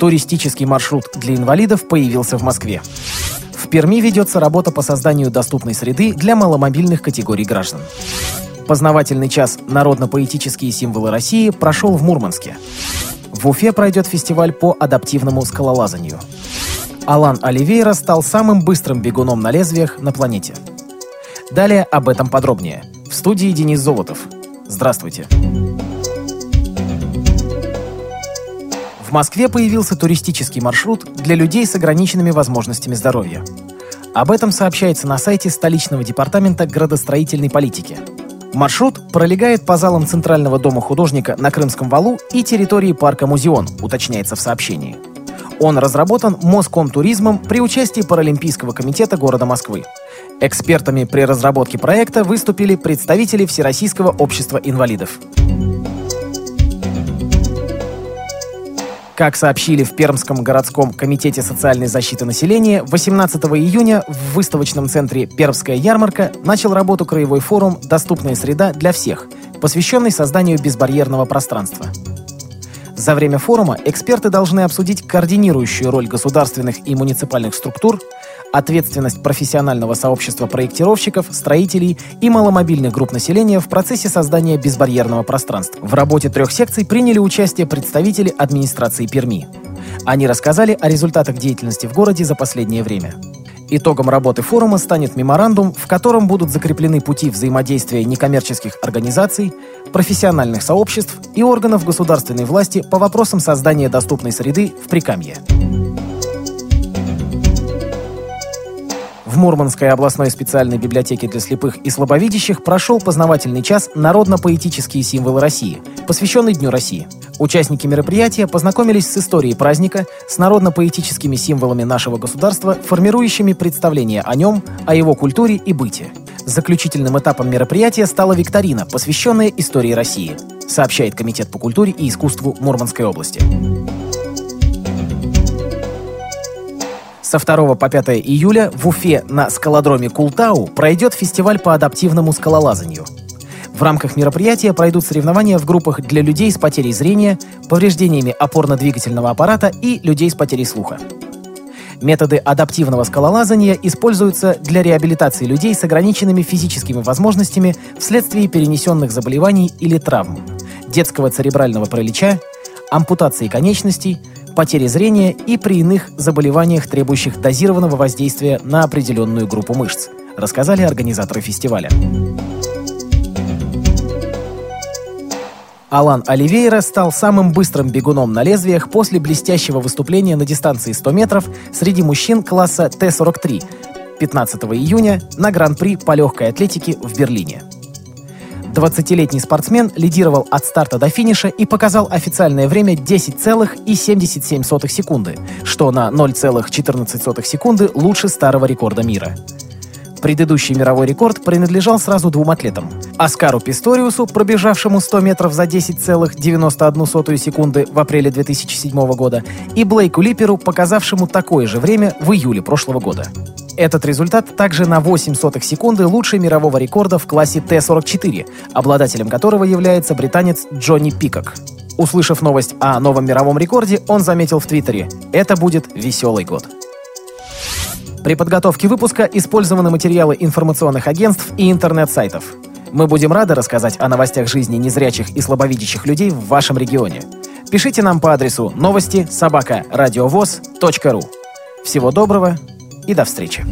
Туристический маршрут для инвалидов появился в Москве. В Перми ведется работа по созданию доступной среды для маломобильных категорий граждан. Познавательный час «Народно-поэтические символы России» прошел в Мурманске. В Уфе пройдет фестиваль по адаптивному скалолазанию. Алан Оливейра стал самым быстрым бегуном на лезвиях на планете. Далее об этом подробнее. В студии Денис Золотов. Здравствуйте. В Москве появился туристический маршрут для людей с ограниченными возможностями здоровья. Об этом сообщается на сайте столичного департамента градостроительной политики. Маршрут пролегает по залам Центрального дома художника на Крымском валу и территории парка Музеон, уточняется в сообщении. Он разработан Москомтуризмом при участии Паралимпийского комитета города Москвы. Экспертами при разработке проекта выступили представители Всероссийского общества инвалидов. Как сообщили в Пермском городском комитете социальной защиты населения, 18 июня в выставочном центре «Пермская ярмарка» начал работу краевой форум «Доступная среда для всех», посвященный созданию безбарьерного пространства. За время форума эксперты должны обсудить координирующую роль государственных и муниципальных структур, ответственность профессионального сообщества проектировщиков, строителей и маломобильных групп населения в процессе создания безбарьерного пространства. В работе трех секций приняли участие представители администрации Перми. Они рассказали о результатах деятельности в городе за последнее время. Итогом работы форума станет меморандум, в котором будут закреплены пути взаимодействия некоммерческих организаций, профессиональных сообществ и органов государственной власти по вопросам создания доступной среды в Прикамье. В Мурманской областной специальной библиотеке для слепых и слабовидящих прошел познавательный час «Народно-поэтические символы России», посвященный Дню России. Участники мероприятия познакомились с историей праздника, с народно-поэтическими символами нашего государства, формирующими представление о нем, о его культуре и быте. Заключительным этапом мероприятия стала викторина, посвященная истории России, сообщает Комитет по культуре и искусству Мурманской области. Со 2 по 5 июля в Уфе на скалодроме Култау пройдет фестиваль по адаптивному скалолазанию. В рамках мероприятия пройдут соревнования в группах для людей с потерей зрения, повреждениями опорно-двигательного аппарата и людей с потерей слуха. Методы адаптивного скалолазания используются для реабилитации людей с ограниченными физическими возможностями вследствие перенесенных заболеваний или травм, детского церебрального паралича, ампутации конечностей, потери зрения и при иных заболеваниях, требующих дозированного воздействия на определенную группу мышц, рассказали организаторы фестиваля. Алан Оливейра стал самым быстрым бегуном на лезвиях после блестящего выступления на дистанции 100 метров среди мужчин класса Т-43 15 июня на Гран-при по легкой атлетике в Берлине. 20-летний спортсмен лидировал от старта до финиша и показал официальное время 10,77 секунды, что на 0,14 секунды лучше старого рекорда мира. Предыдущий мировой рекорд принадлежал сразу двум атлетам. Оскару Писториусу, пробежавшему 100 метров за 10,91 секунды в апреле 2007 года, и Блейку Липеру, показавшему такое же время в июле прошлого года. Этот результат также на 8 сотых секунды лучше мирового рекорда в классе Т-44, обладателем которого является британец Джонни Пикок. Услышав новость о новом мировом рекорде, он заметил в Твиттере «Это будет веселый год». При подготовке выпуска использованы материалы информационных агентств и интернет-сайтов. Мы будем рады рассказать о новостях жизни незрячих и слабовидящих людей в вашем регионе. Пишите нам по адресу новости собака ру. Всего доброго и до встречи.